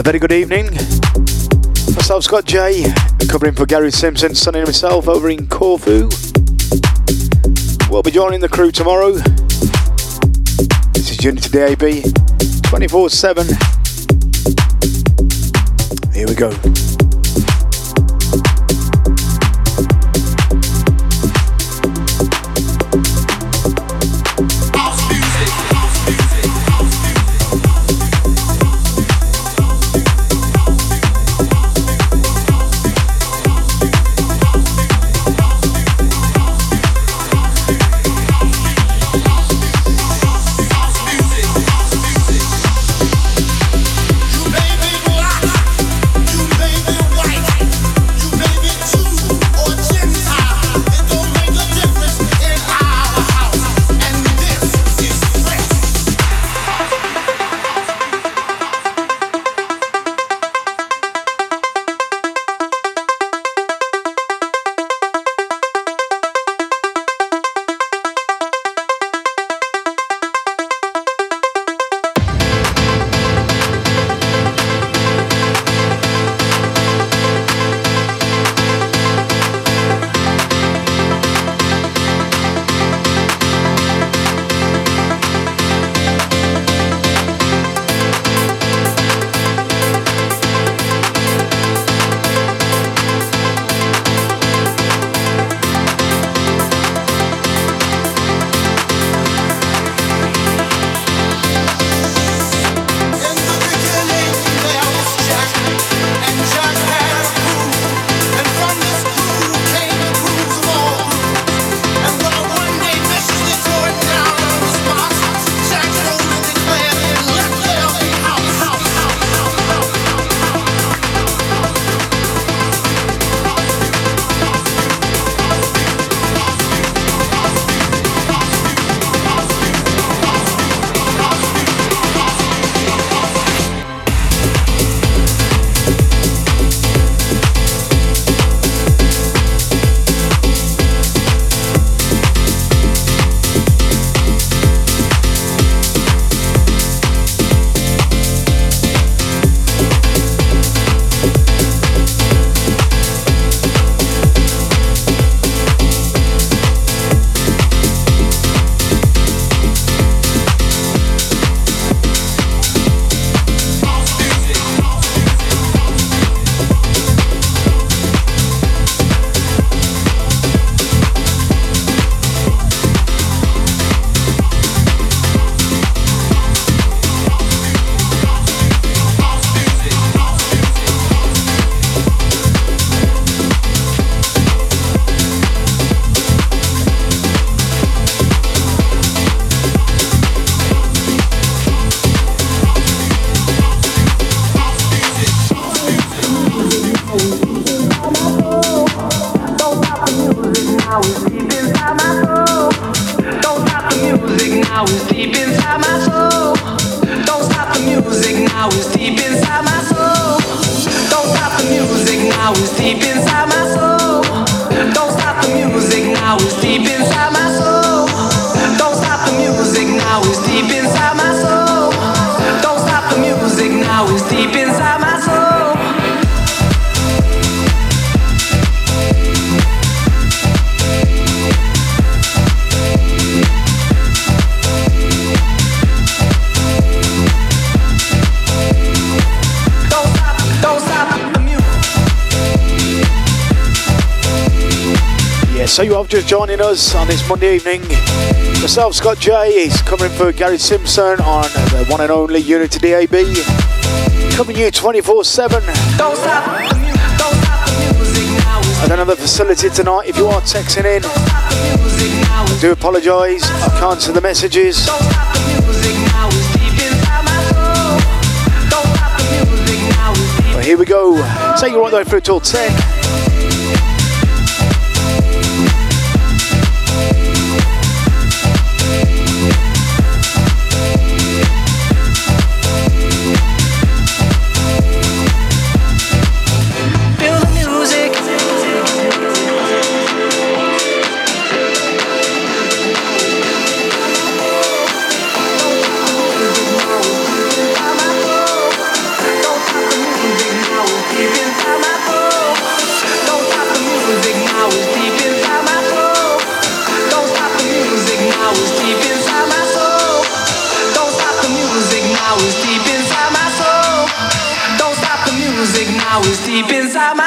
A very good evening. Myself, Scott J, covering for Gary Simpson, sunning himself over in Corfu. We'll be joining the crew tomorrow. This is Unity DAB 24 7. Here we go. Joining us on this Monday evening, myself, Scott J, is covering for Gary Simpson on the one and only Unity DAB. Coming you 24 7. Don't stop. At another facility tonight, if you are texting in, I do apologise, I can't see the messages. But here we go. Take you right there through till 10. deep inside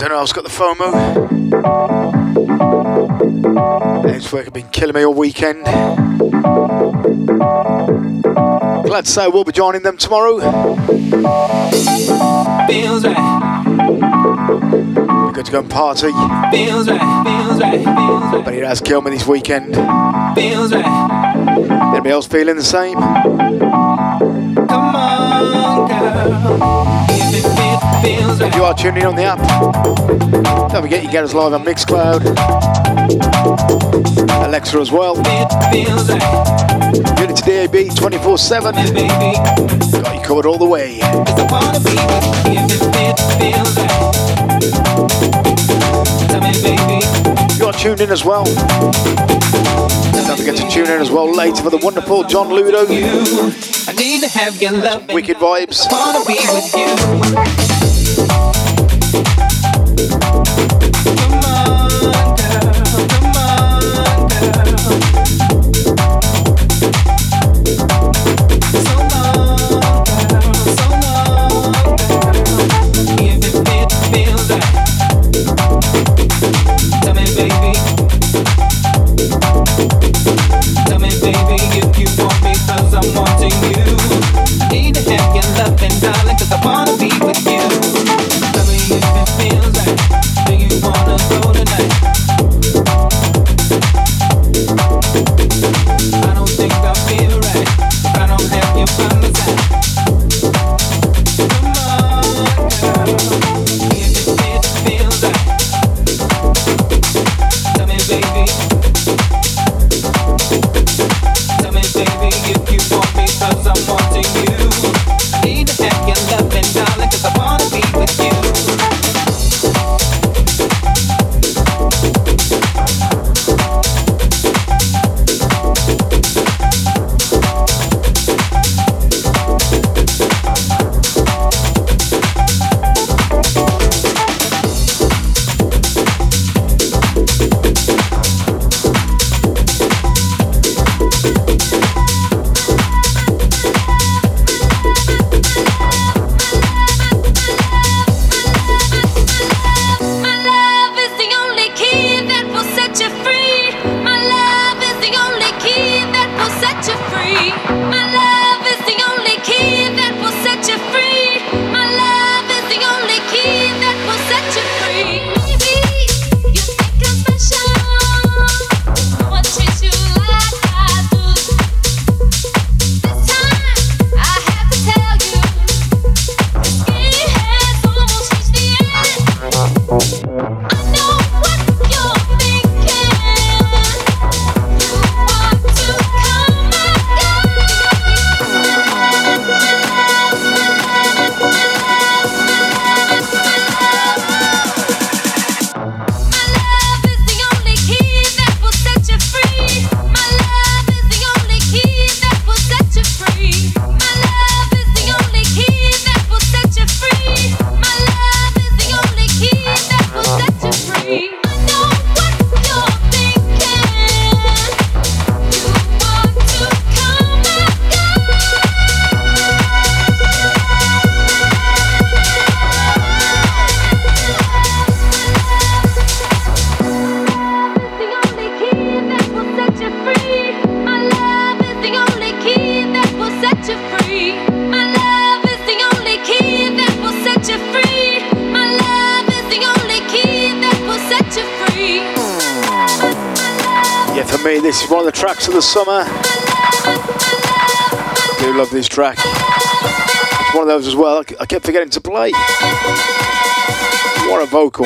else got the FOMO. This work have been killing me all weekend. Glad to say we'll be joining them tomorrow. Feels right. We're good to go and party. Feels right, feels right, feels right. But it has killed me this weekend. Feels right. Anybody else feeling the same? Come on, girl. If you are tuning in on the app, don't forget you get us live on Mixcloud, Alexa as well. Unity DAB 24 7. Got you covered all the way. You are tuned in as well. Don't forget to tune in as well later for the wonderful John Ludo. Wicked vibes. With you. One of the tracks of the summer. I do love this track. It's one of those as well. I kept forgetting to play. What a vocal.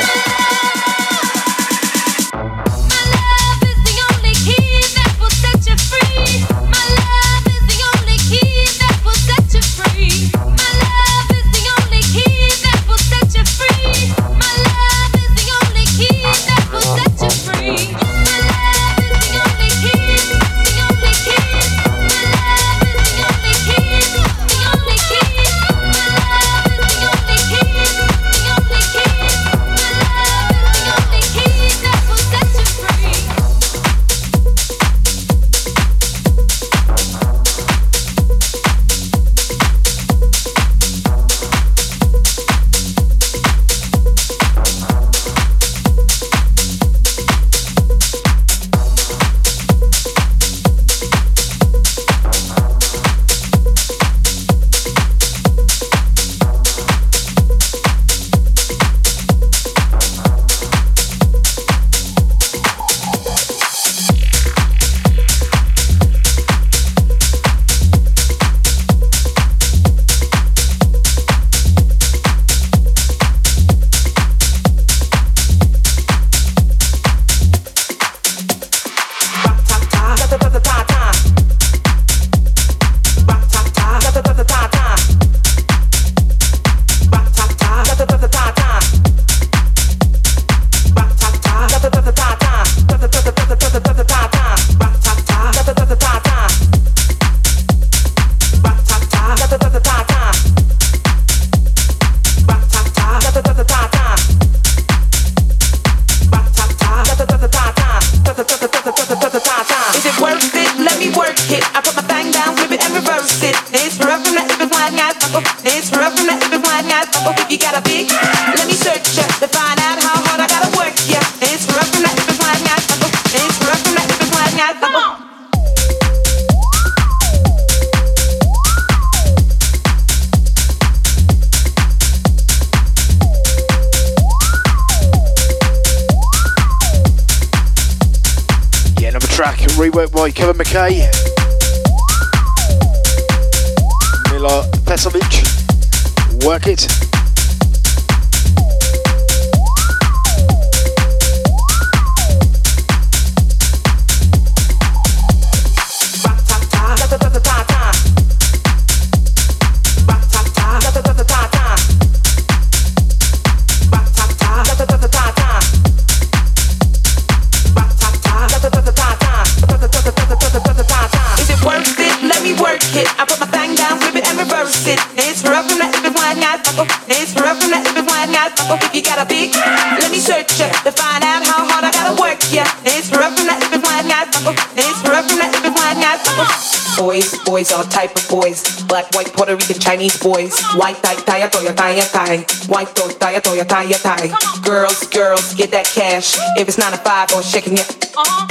Chinese boys. White tie, tie, toya, tie, your tie. White toy, tie, toya, tie, your tie. Girls, girls, get that cash. If it's nine to five or shaking it,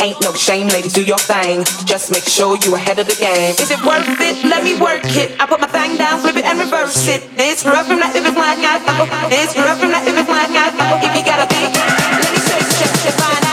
ain't no shame, ladies, do your thing. Just make sure you ahead of the game. Is it worth it? Let me work it. I put my thing down, flip it and reverse it. It's rough from that if it's like It's rough from that if it's like If you got a big, let me search, check, check, find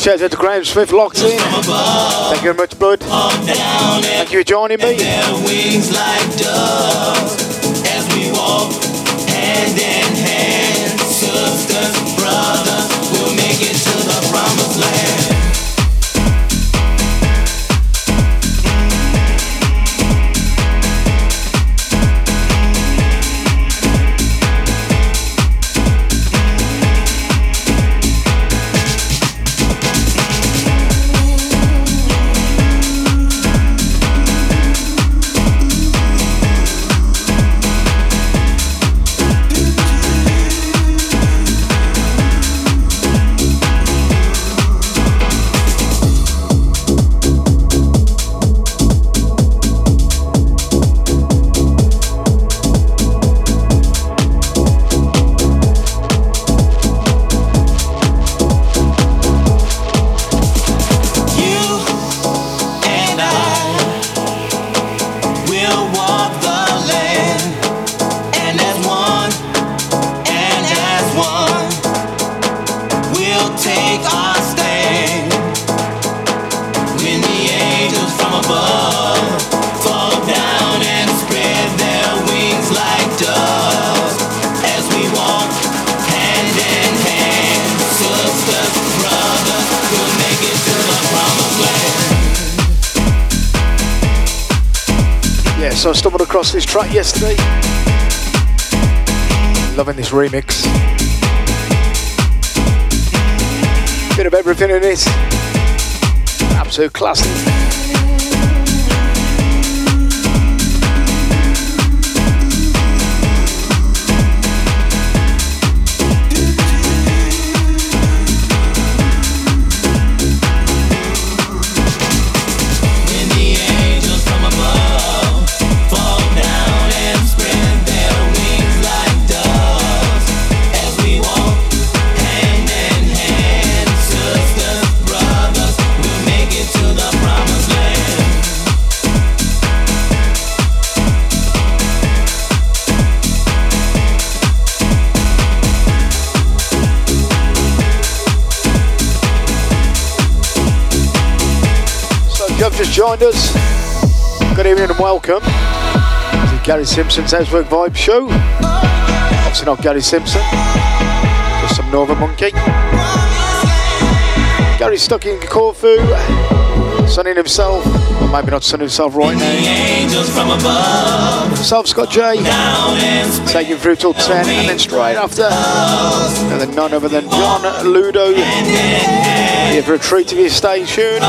shout out to Graham Smith locked in. Thank you very much, bud. Thank you for joining me. So I stumbled across this track yesterday. Loving this remix. Bit of everything in it. Absolute classic. Just joined us, good evening and welcome. To Gary Simpson's Housework Vibe Show. Obviously not Gary Simpson, just some Northern Monkey. Gary's stuck in Corfu, sunning himself, maybe not sunning himself right now. angels from above Scott J, taking through till 10, and then straight after, and then none other than John Ludo, here for a treat to your stay tuned.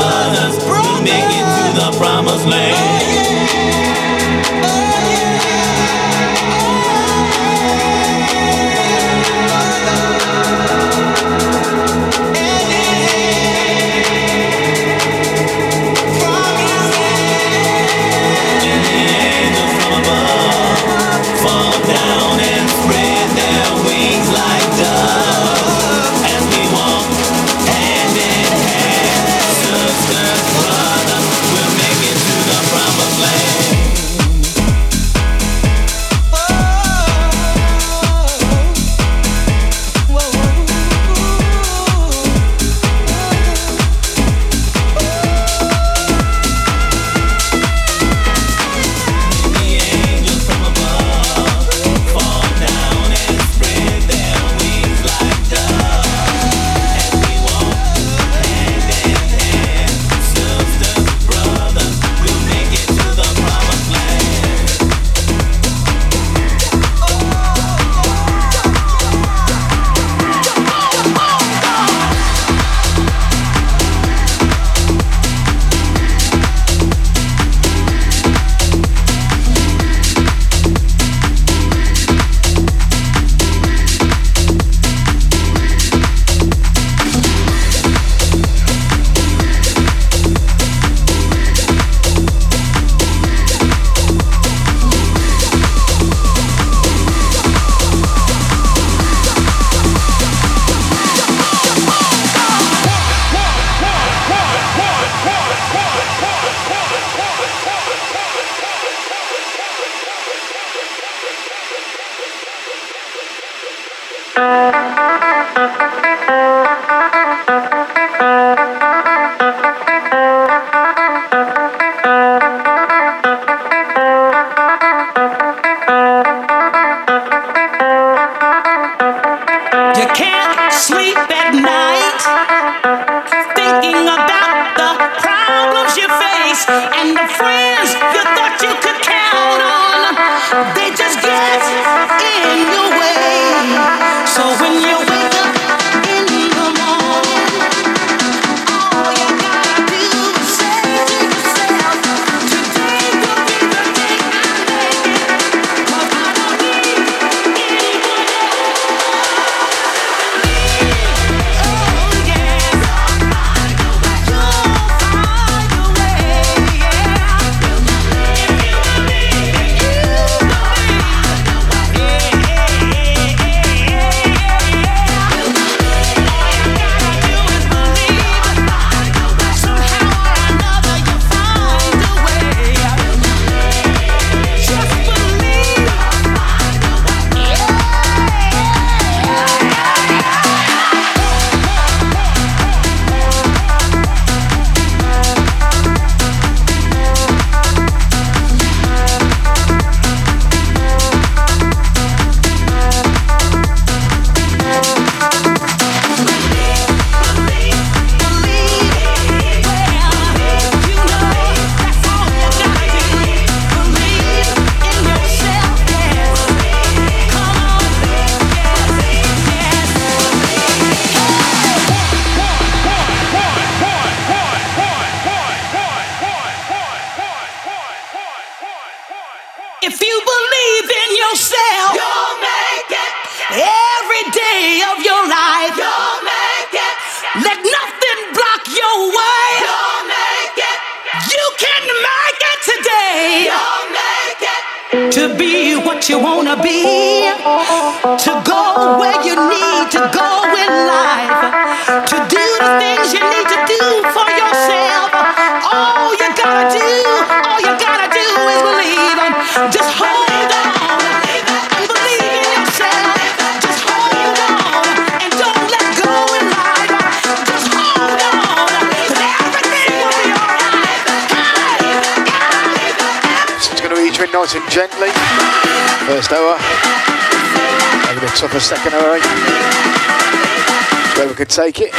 Take it.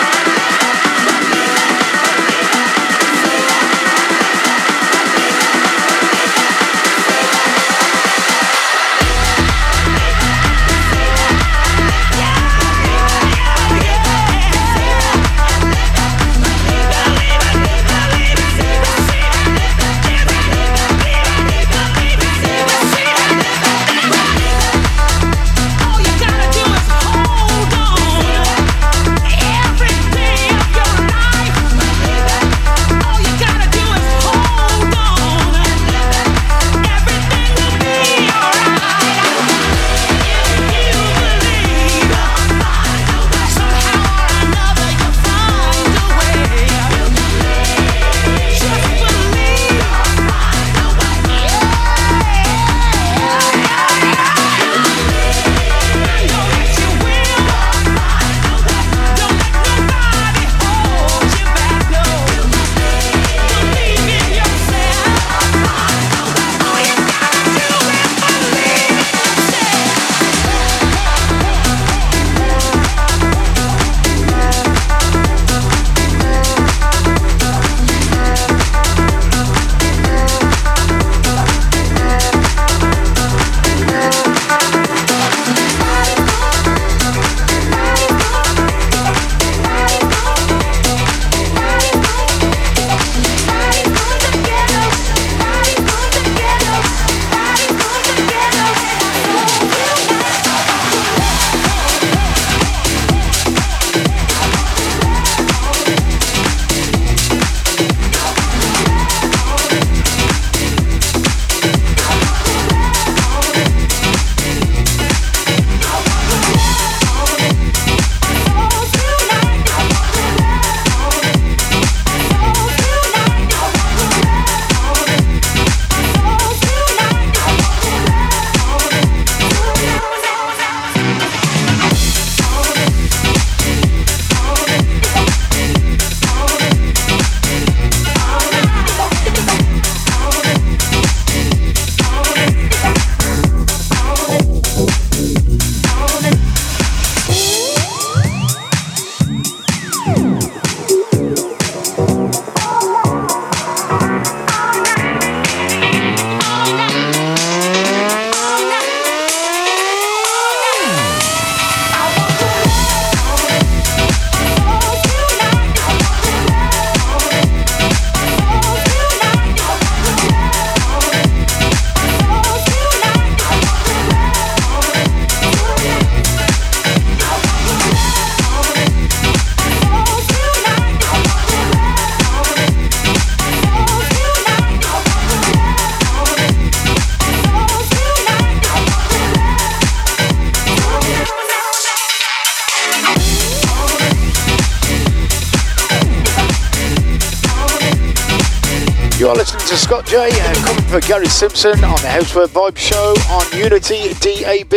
For Gary Simpson on the Housework Vibe Show on Unity DAB.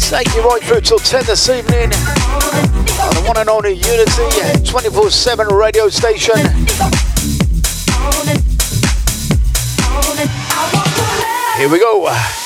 Take you right through till 10 this evening on the one and only Unity 24 7 radio station. Here we go.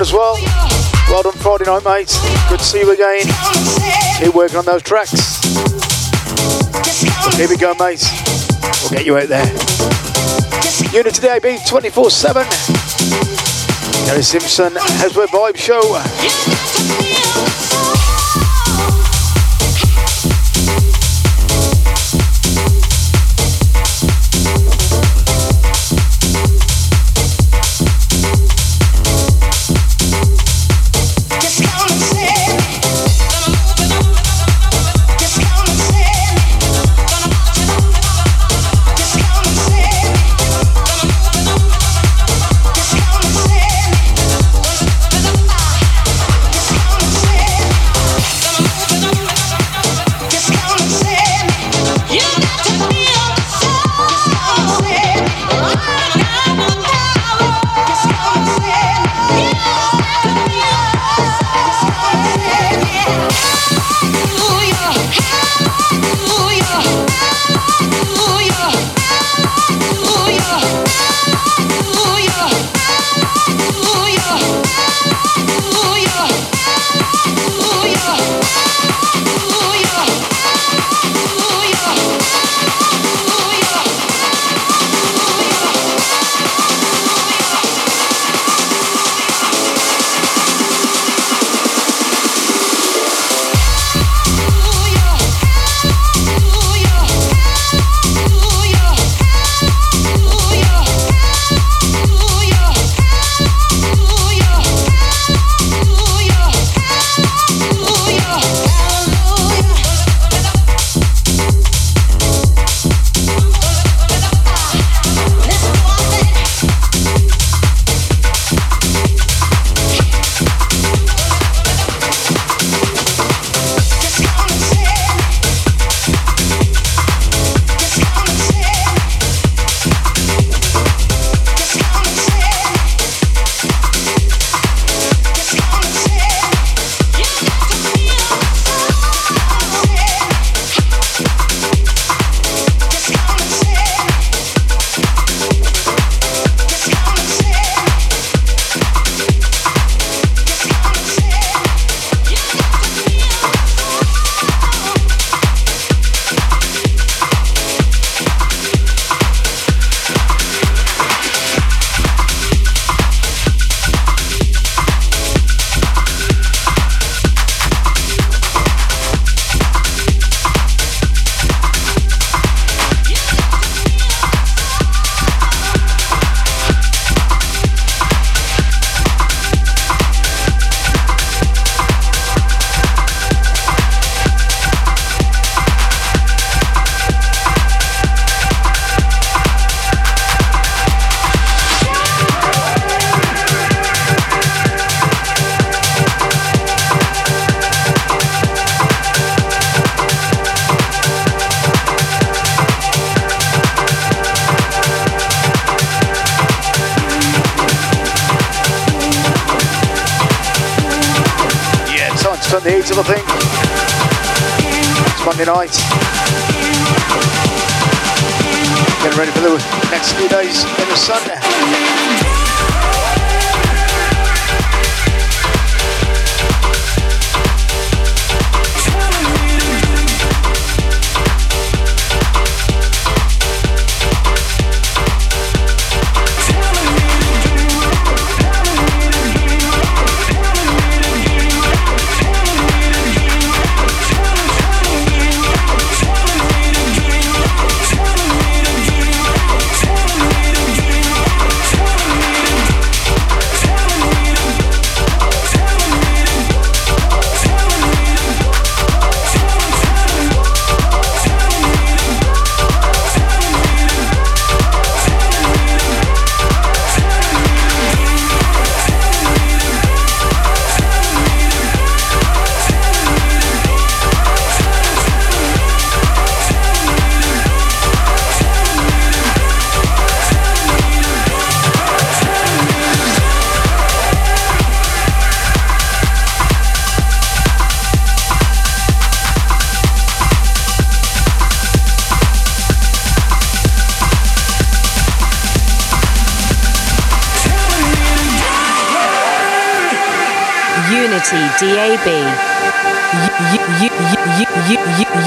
As well. Well done Friday night, mates. Good to see you again. Keep working on those tracks. Here we go, mates. We'll get you out there. Unity DAB 24 7. Gary Simpson, Housework Vibe Show.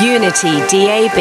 Unity DAB.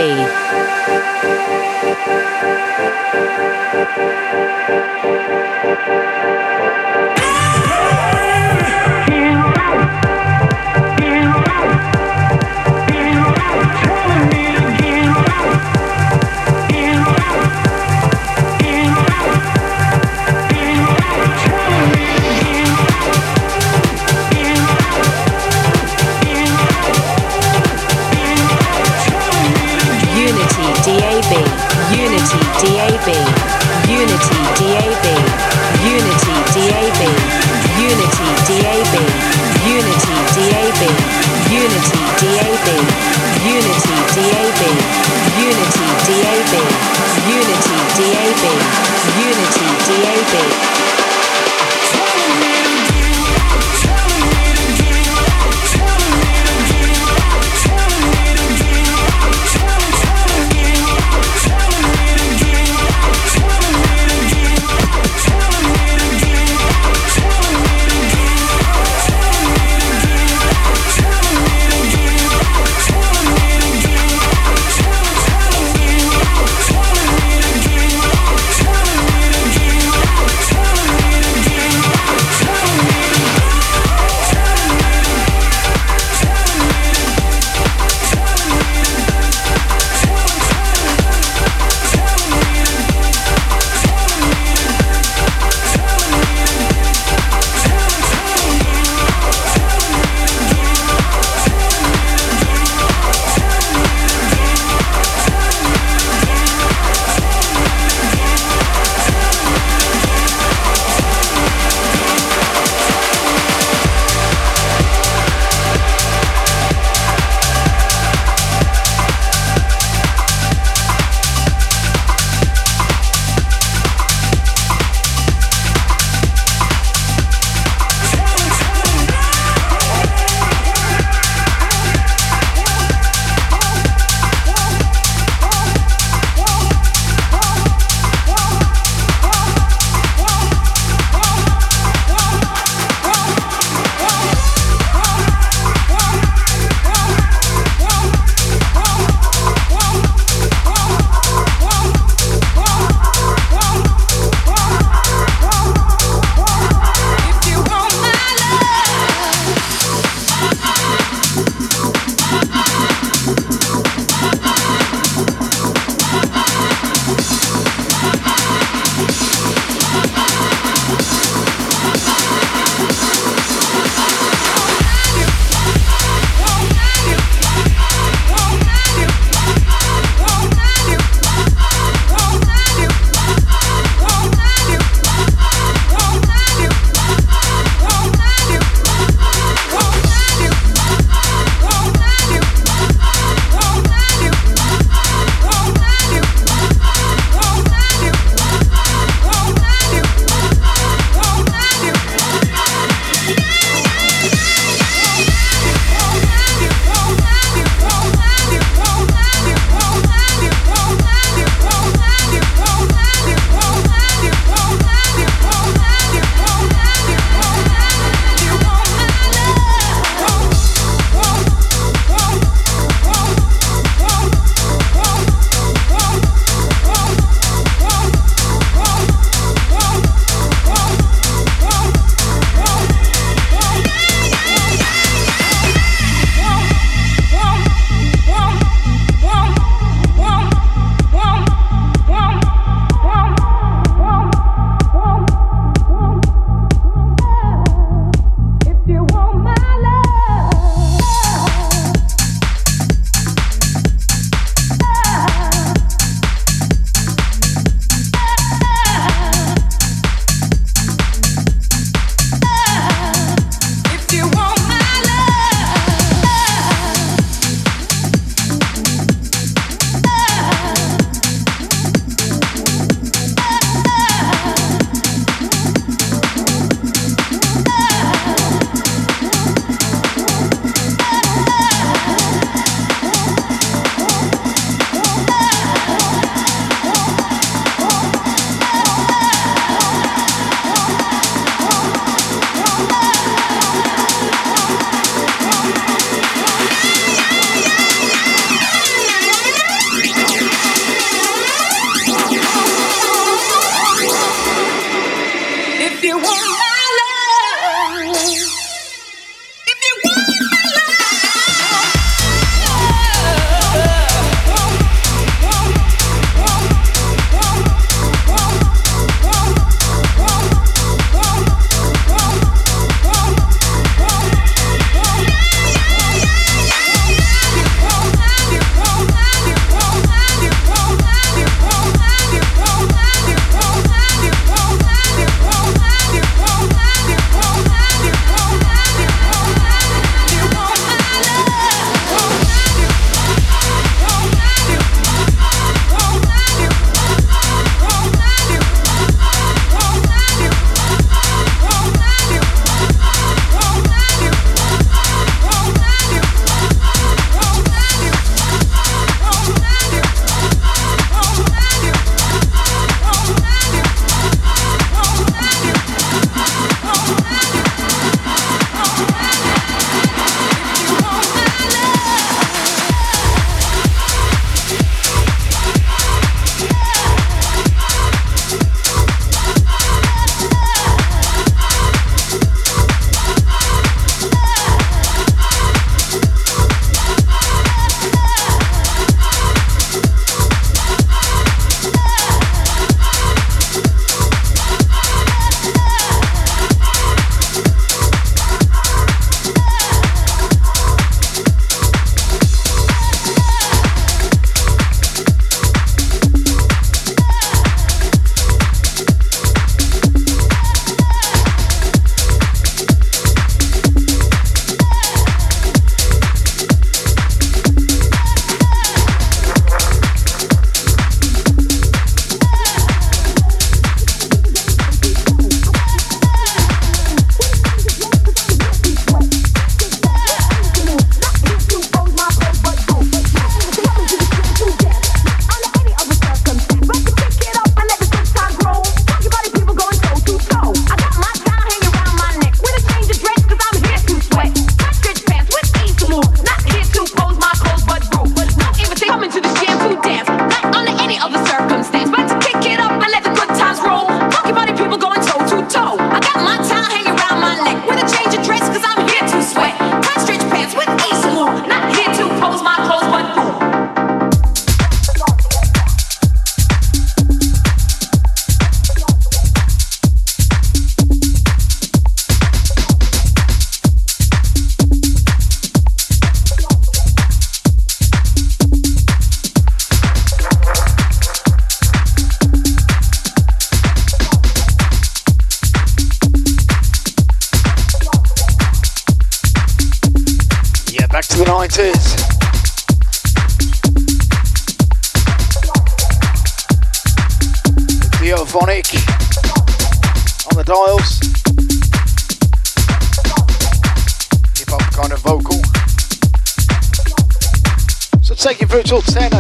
You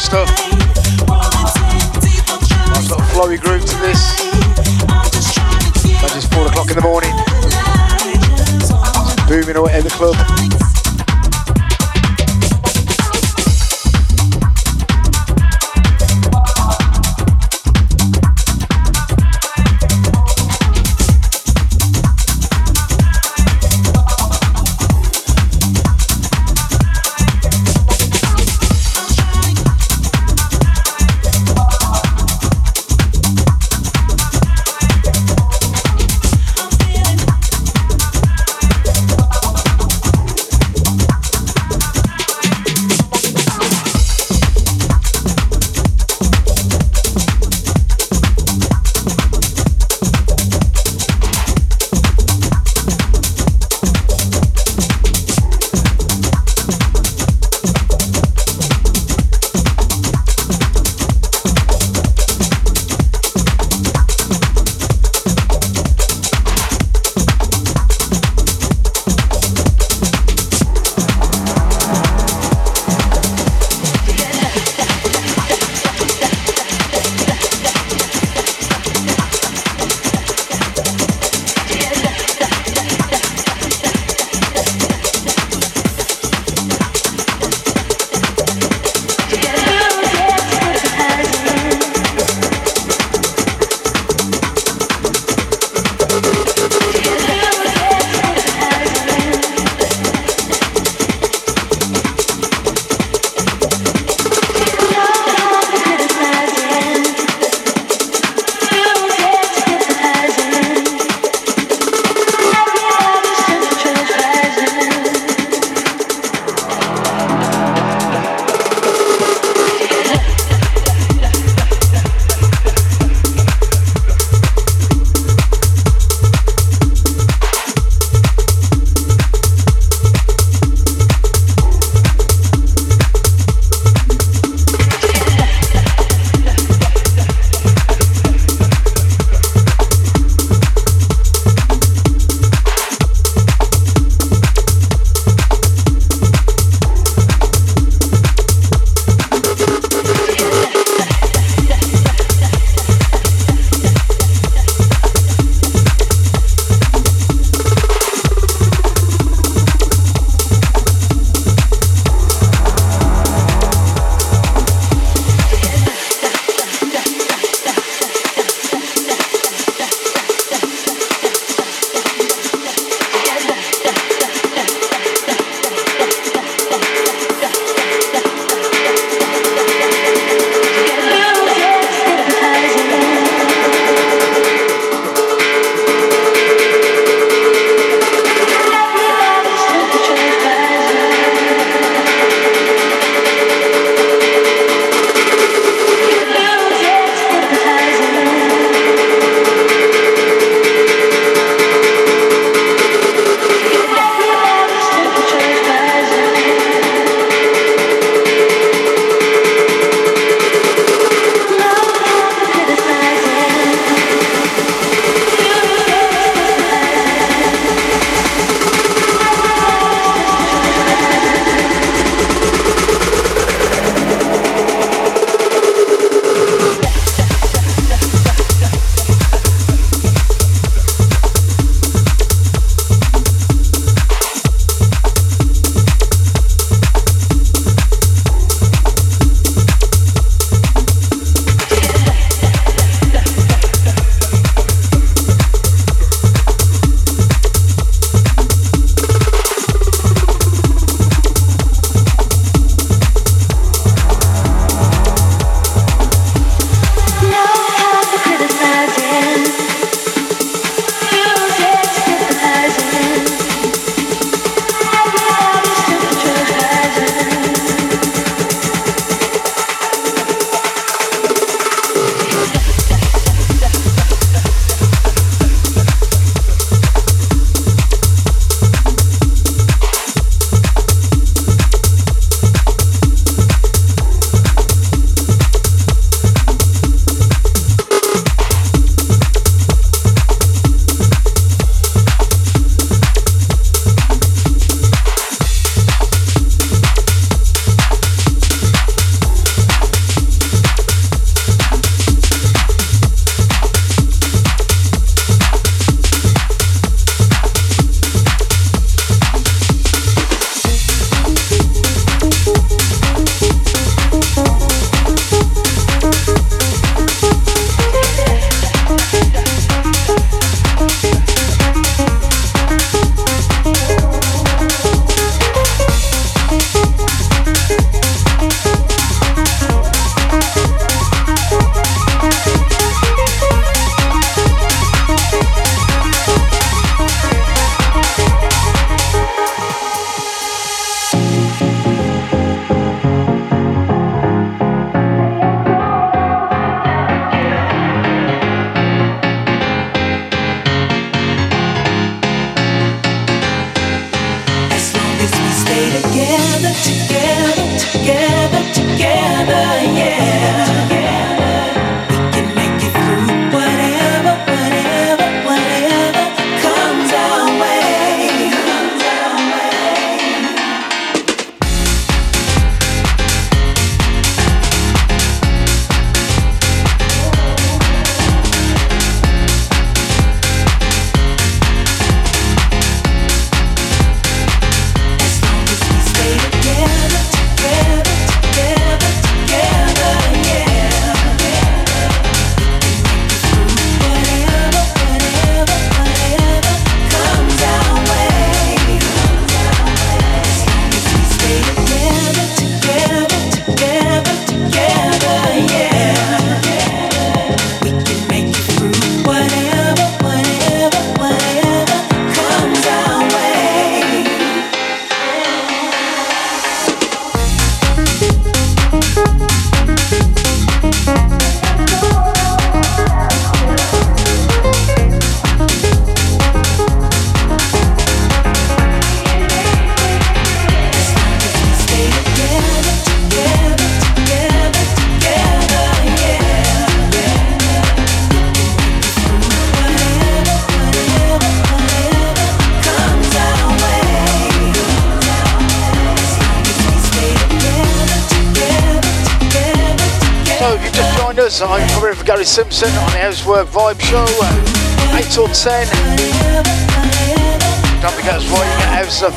stuff.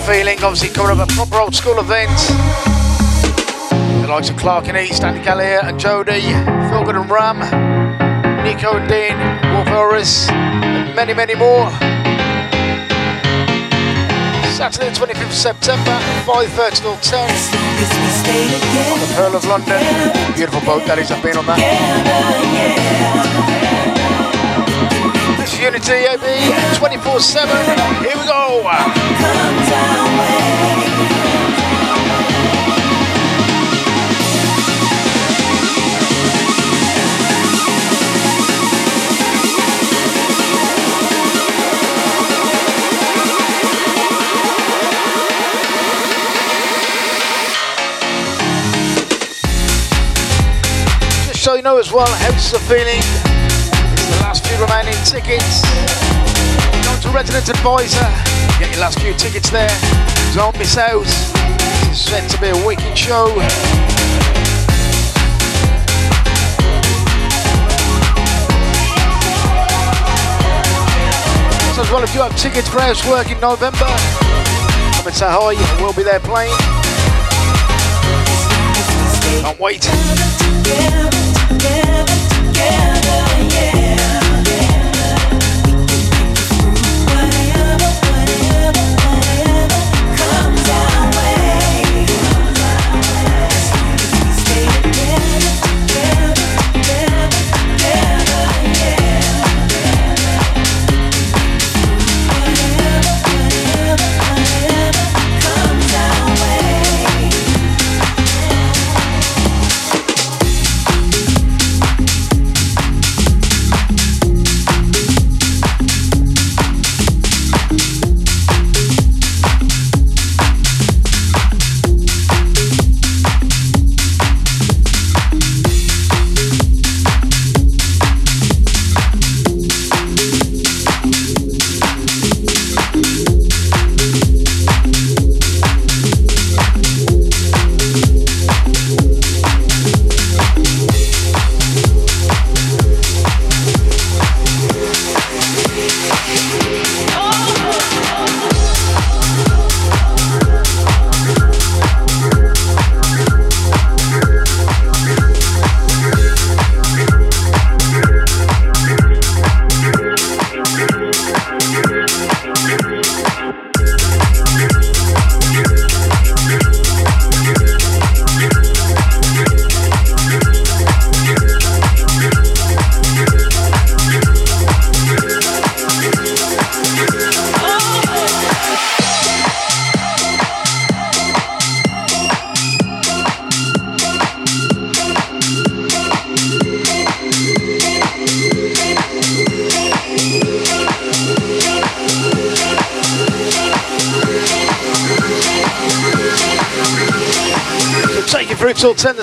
Feeling, obviously covering up a proper old school event. The likes of Clark and East, Andy Gallagher and Jody, Philgood and Ram, Nico and Dean, Wolf and many, many more. Saturday, 25th September, 5.30 till 10 on the Pearl of London. Beautiful boat that is, I've been on that. Unity DAB 24 7. Here we go. so you know as well, how's the feeling? The last few remaining tickets. Go to Resident Advisor, get your last few tickets there. Don't miss out. It's set to be a wicked show. So as well, if you have tickets for Housework in November, come and say hi, we'll be there playing. Can't wait.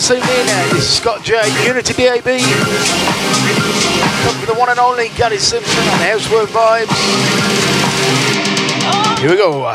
Till 10 this evening. Uh, this is Scott J, Unity DAB. Come for the one and only Gary Simpson on Housework Vibes. Here we go.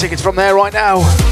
tickets from there right now.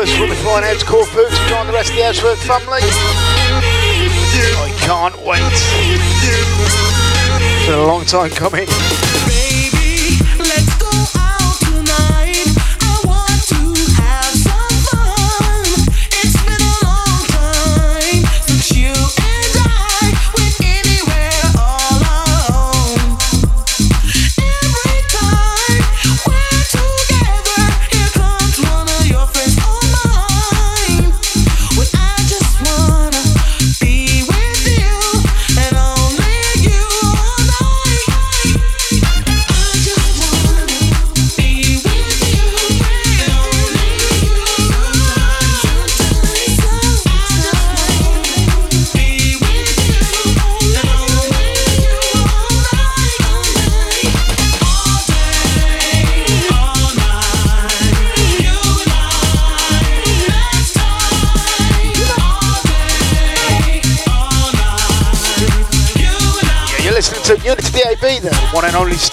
Lewis will be flying out to Corfu to join the rest of the Ashworth family. I can't wait. It's been a long time coming.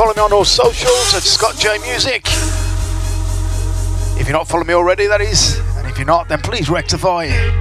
follow me on all socials at Scott J Music. If you're not following me already, that is. And if you're not, then please rectify it.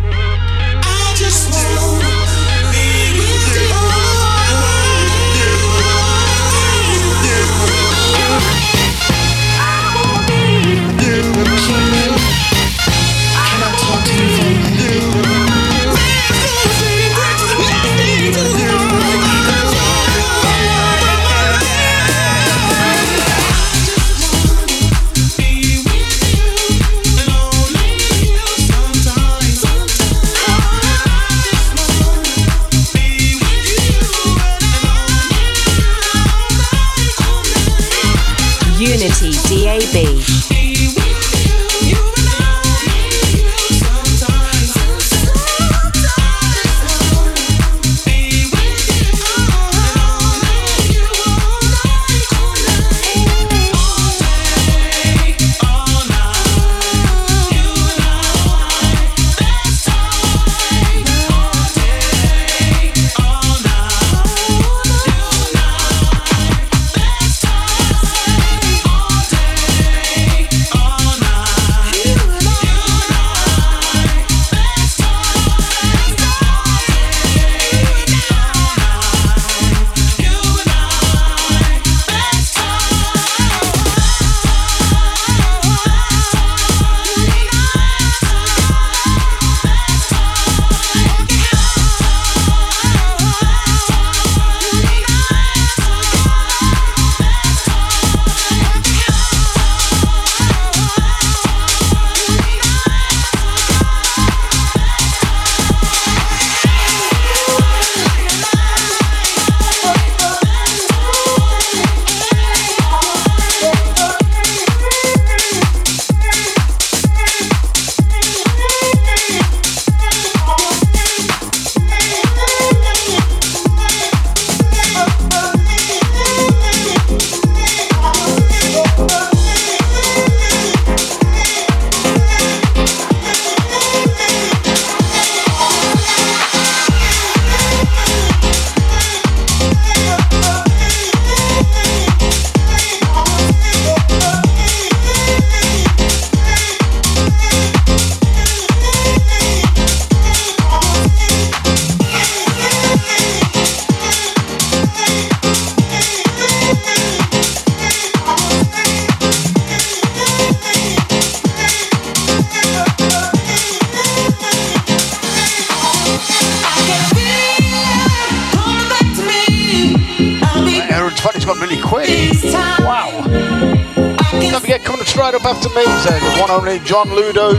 Only John Ludo.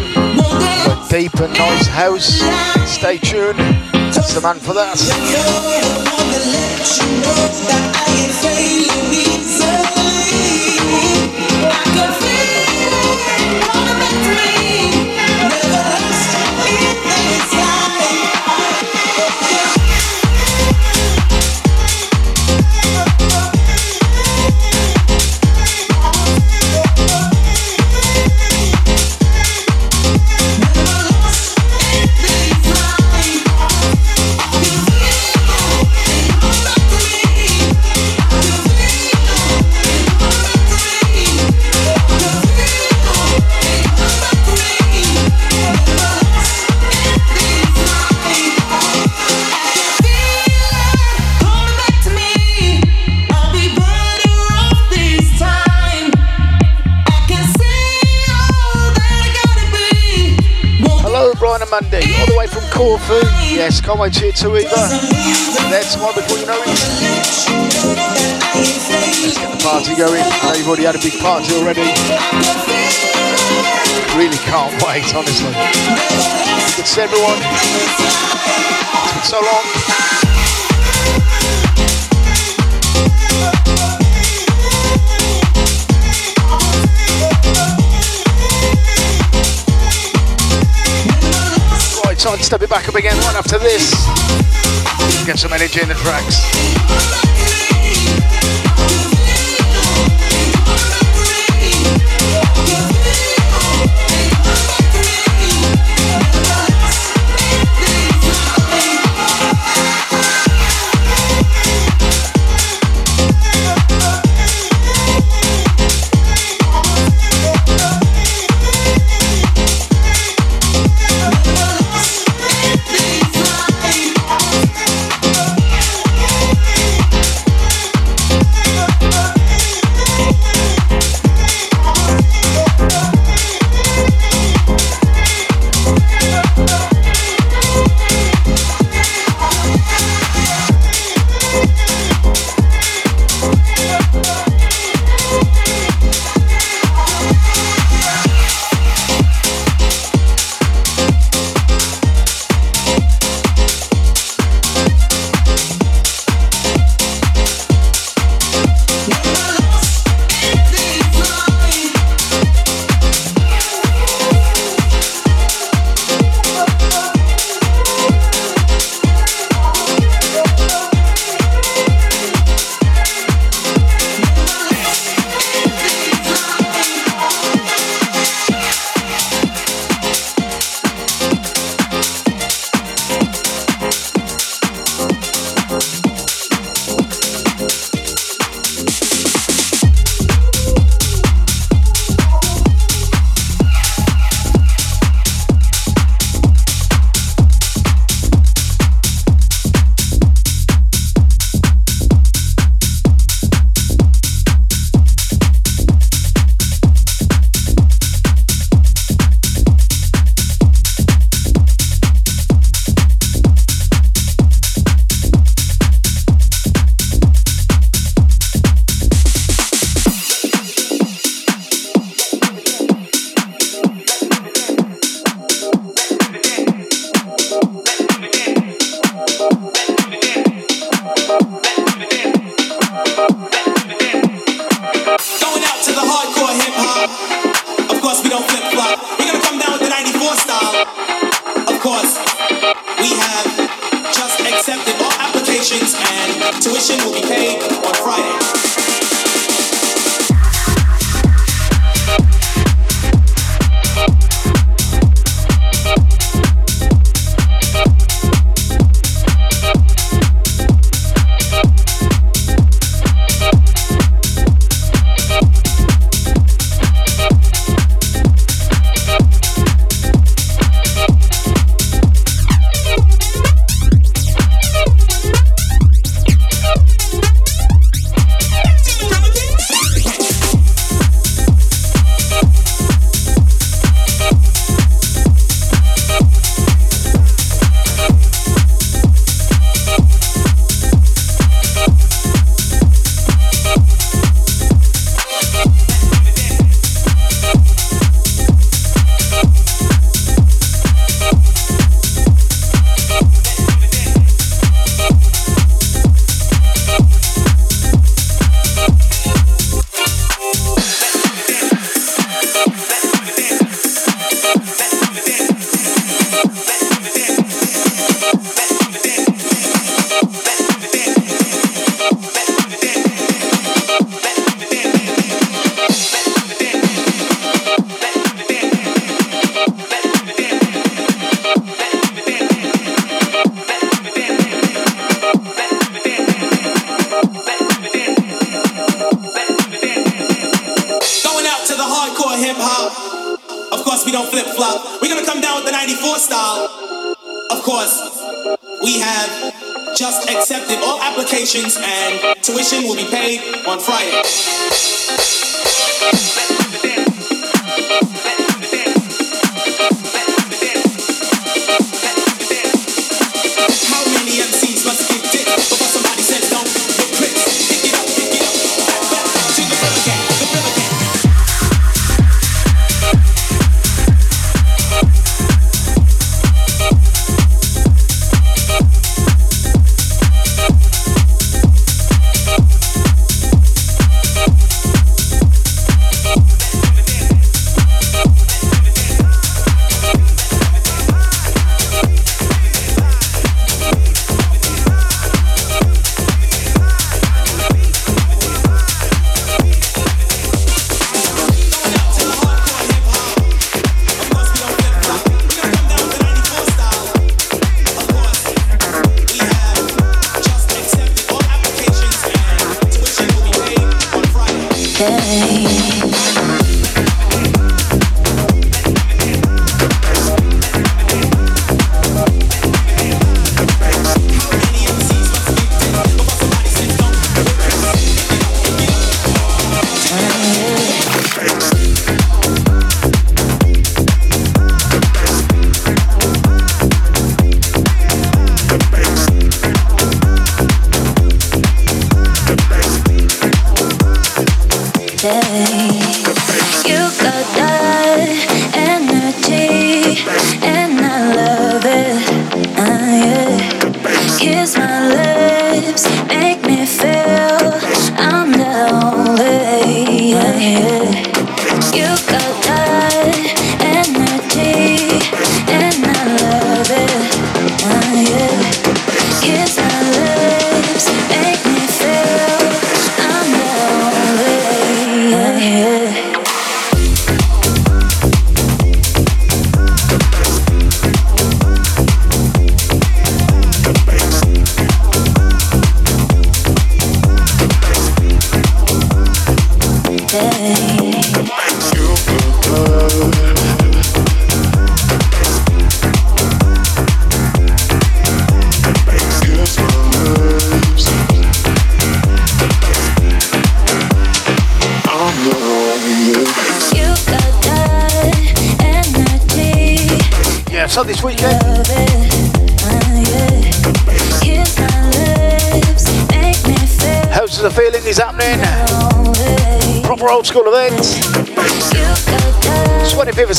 Deep and nice house. Stay tuned. That's the man for that. To hear to either. There tomorrow before you know it. Let's get the party going. I know you've already had a big party already. Really can't wait, honestly. It's everyone. It's been so long. Step it back up again right after this. Get some energy in the tracks. And tuition will be paid on Friday.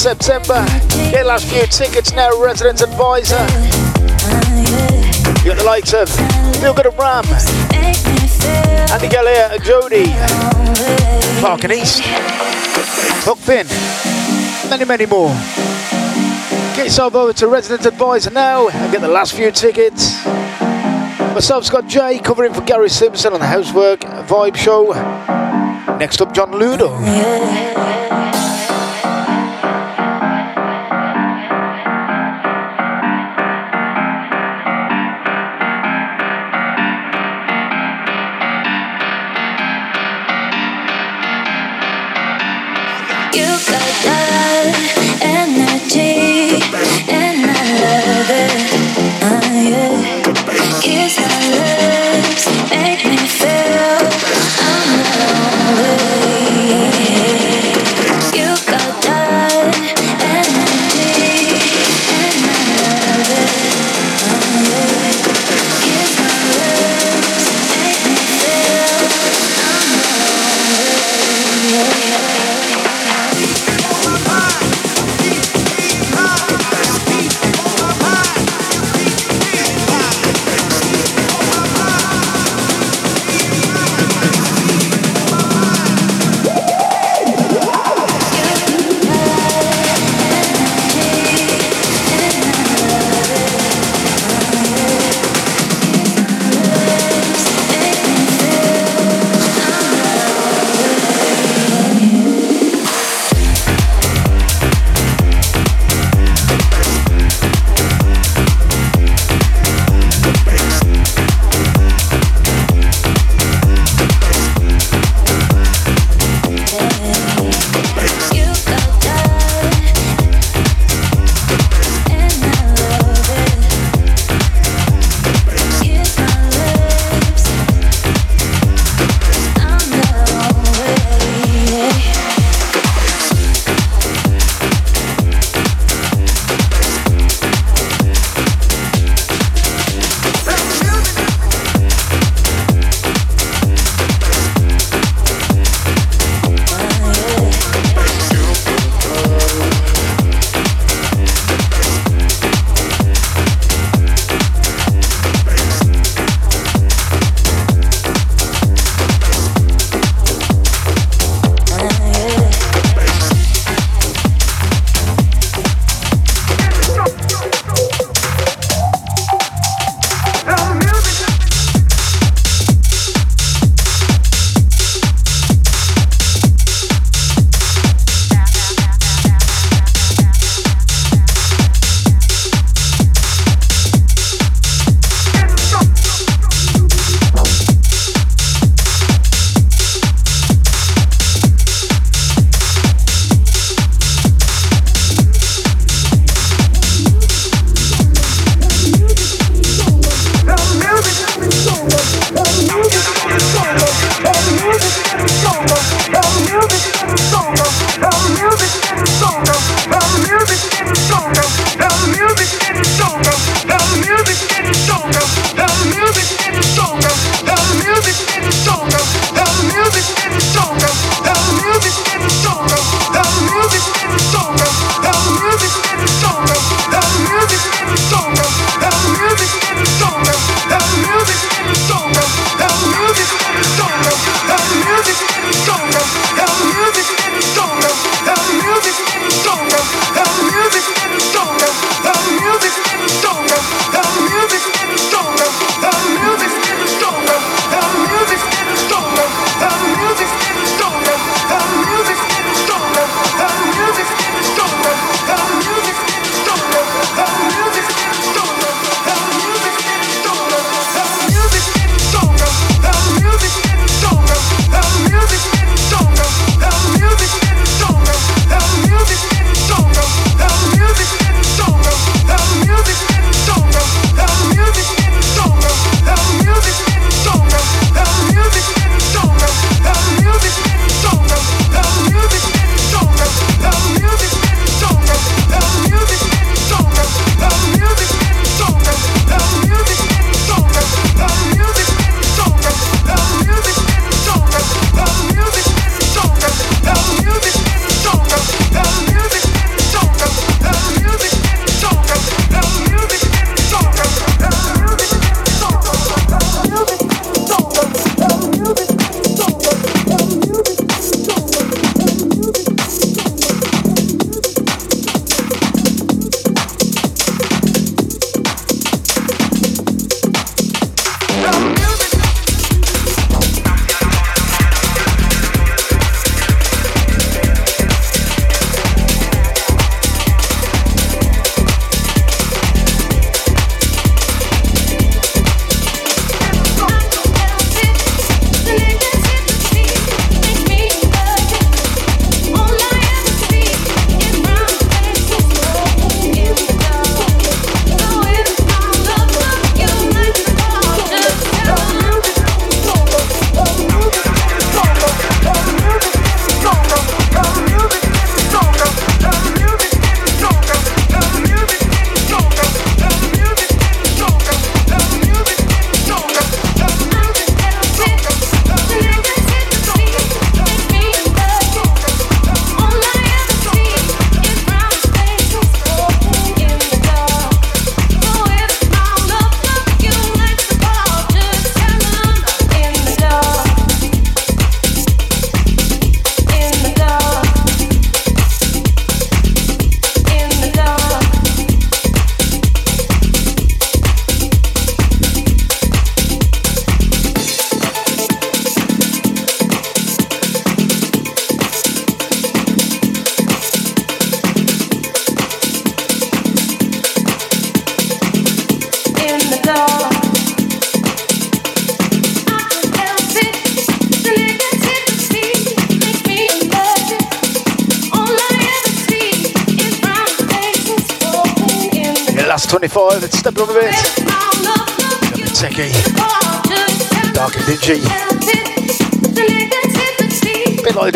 September. Get last few tickets now, Resident Advisor. You got the likes of Feel Good and Ram, Andy Galea and Jody, Park and East, Hook Finn, many, many more. Get yourself over to Resident Advisor now and get the last few tickets. Myself, Scott J, covering for Gary Simpson on the Housework Vibe Show. Next up, John Ludo.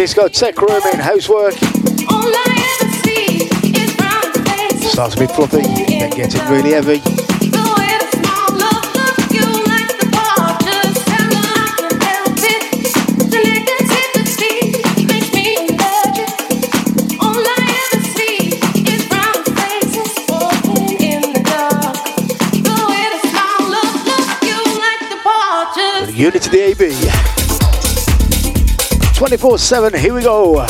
Bit like disco, tech room in housework. All I ever see is brown faces. Starts a bit fluffy, then getting really heavy. Unity. 24 7, here we go.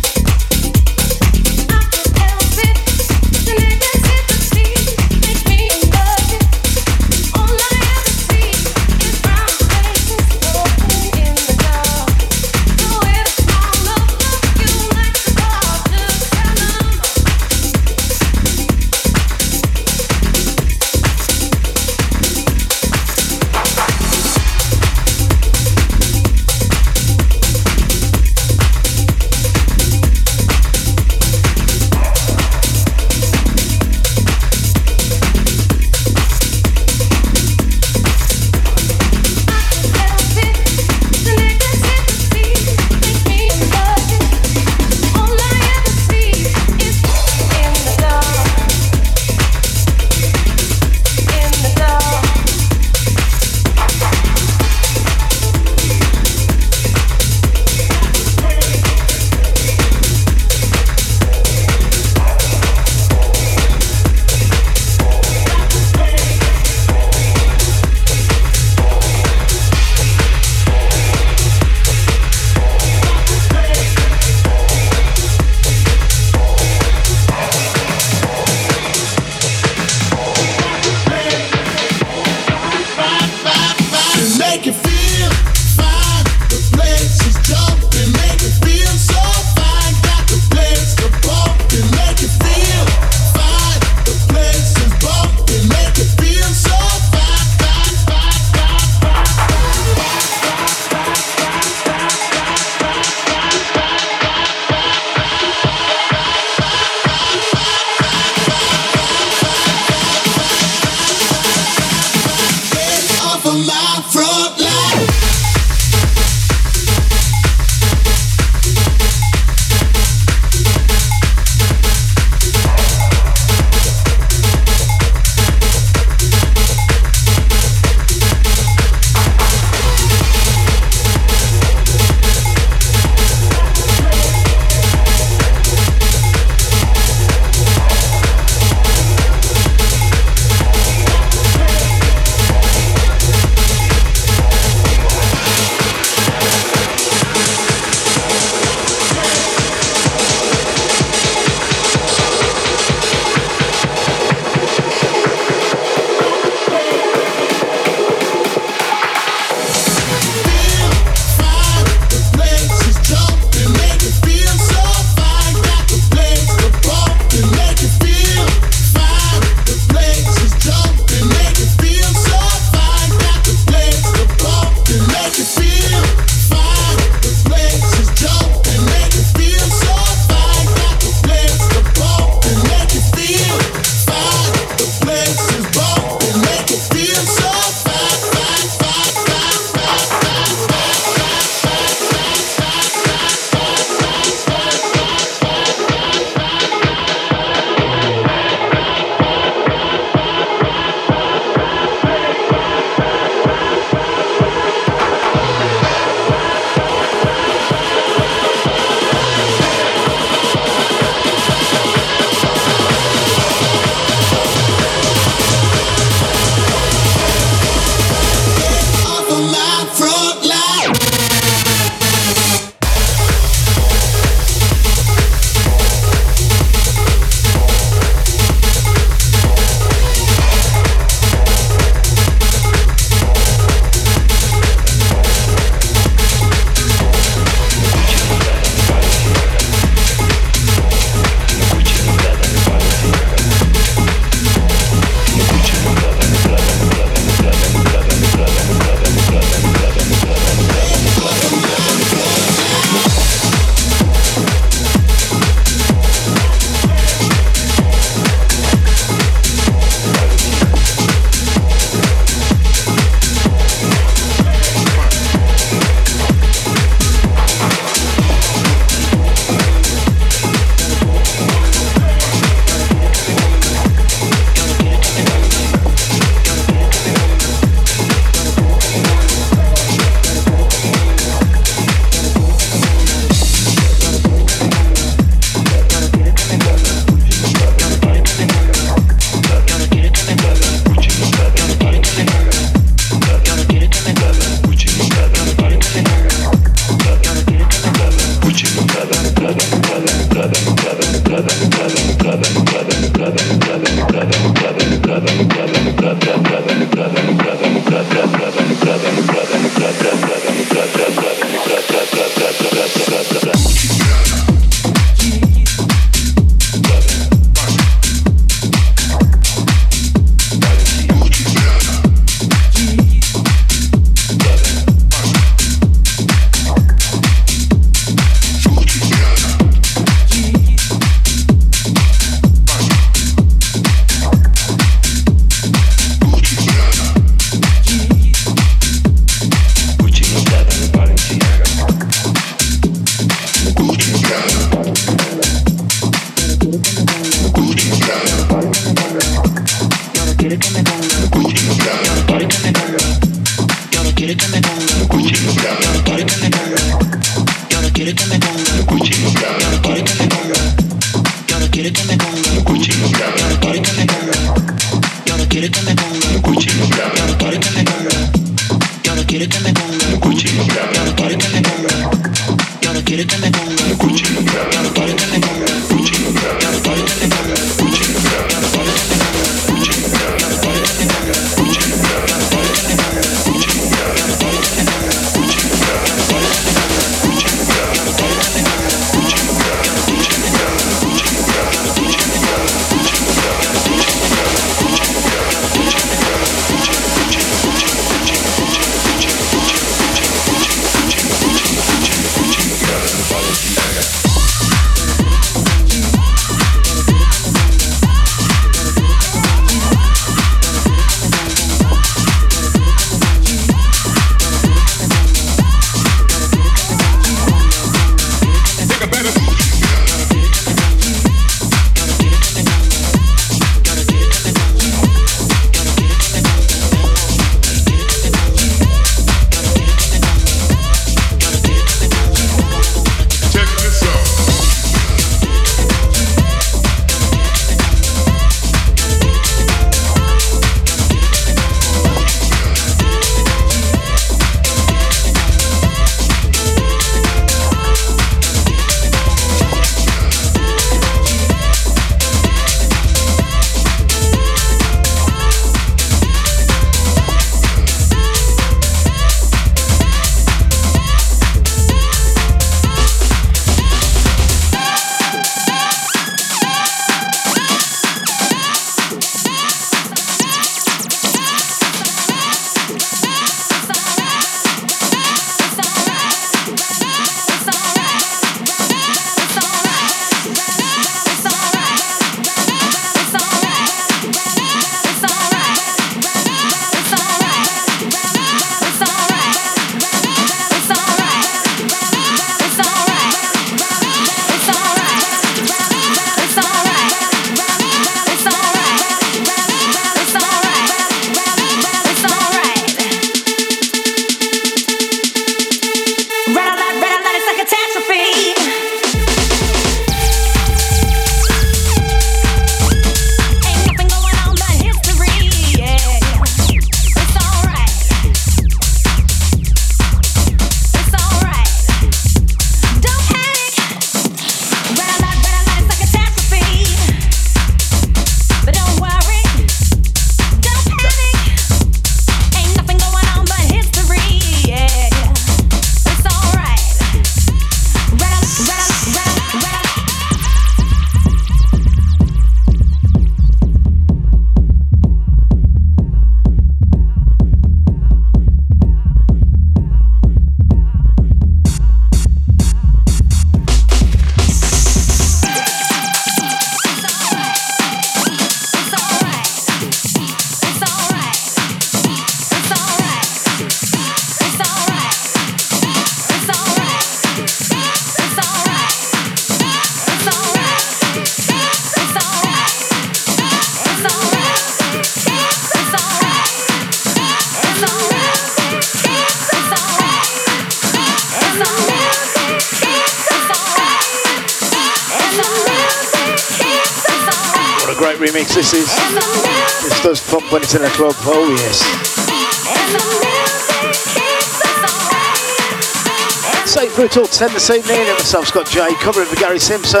10 this evening and myself Scott J covering for Gary Simpson.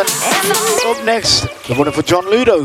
Up next, the wonderful John Ludo.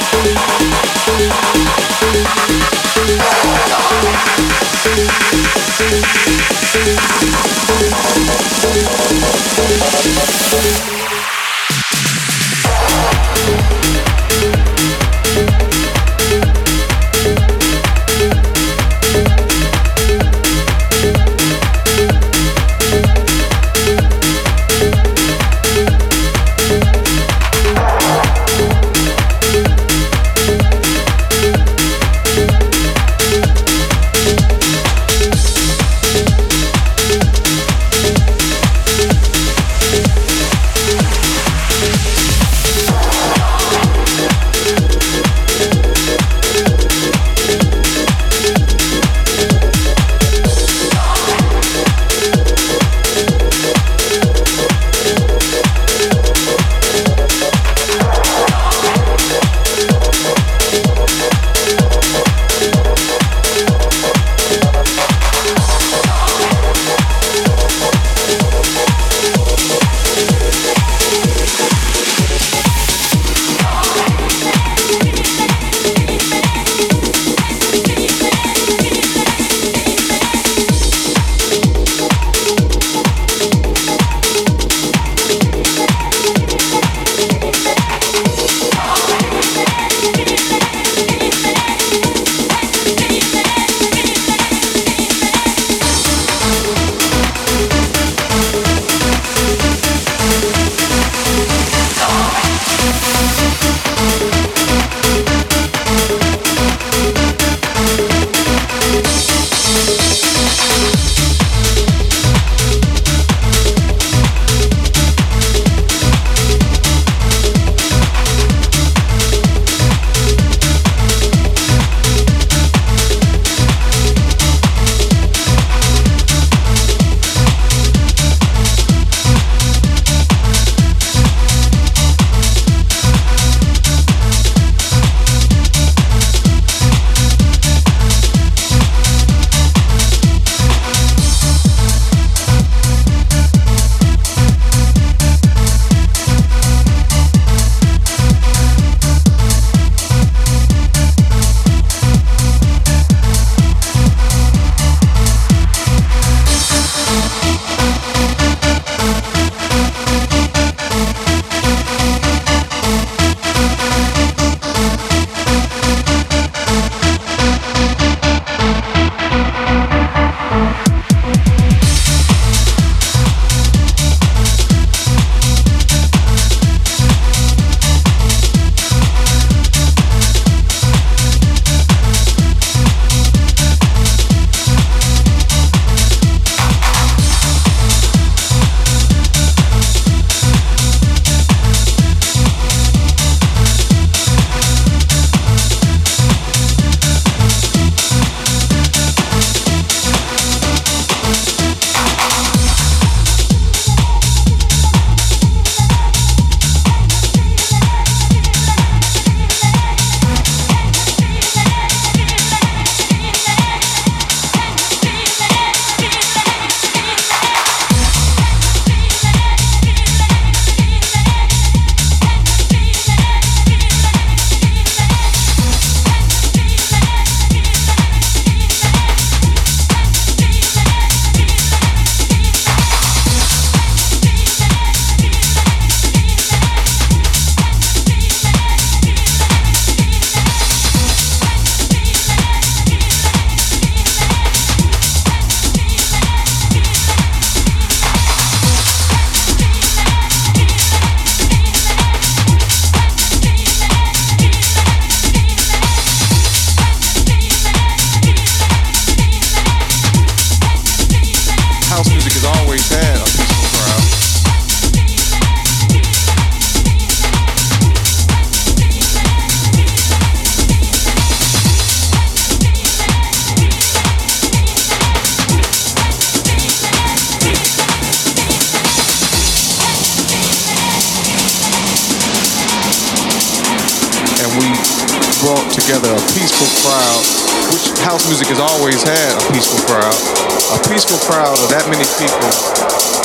crowd that many people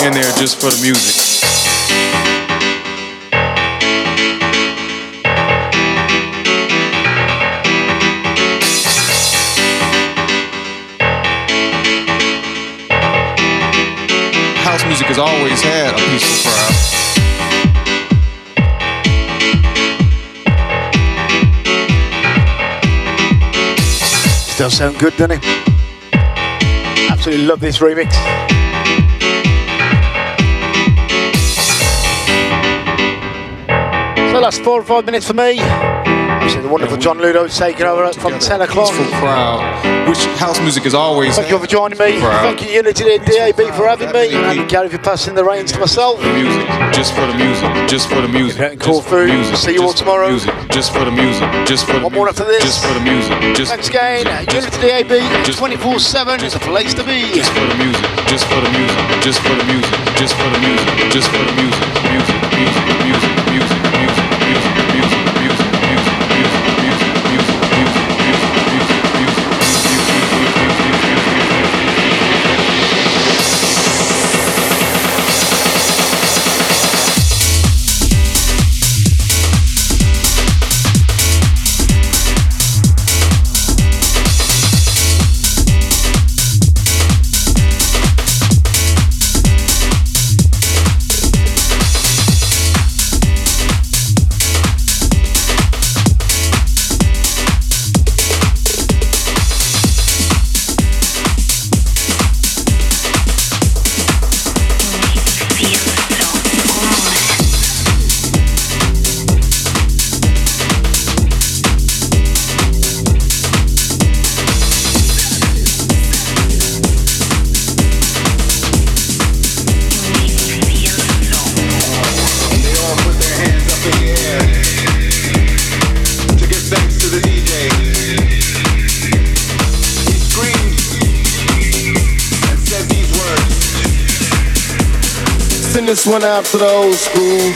in there just for the music. House music has always had a peaceful crowd. Still sound good, doesn't it? Absolutely love this remix. So that's four or five minutes for me. Obviously, the wonderful John Ludo taking over from 10 o'clock. Crowd, which house music is always Thank you for joining me. Thank you, Unity and DAB, for having me. And Gary for passing the reins to myself. the music, just for the music, just for the music. Cool just for the food. See you all just for the tomorrow. Just for the music, just for the One more music, after this. Just for the music, just Thanks again. Unity DAB, 24 7 is the place to be. just for the music, just for the music, just for the music, just for the music, just for the music, music, music, music, one out after the old school.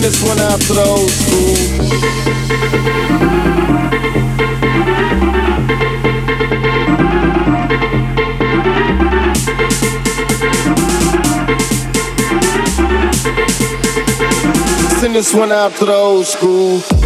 this one after the old school. This one out to the old school.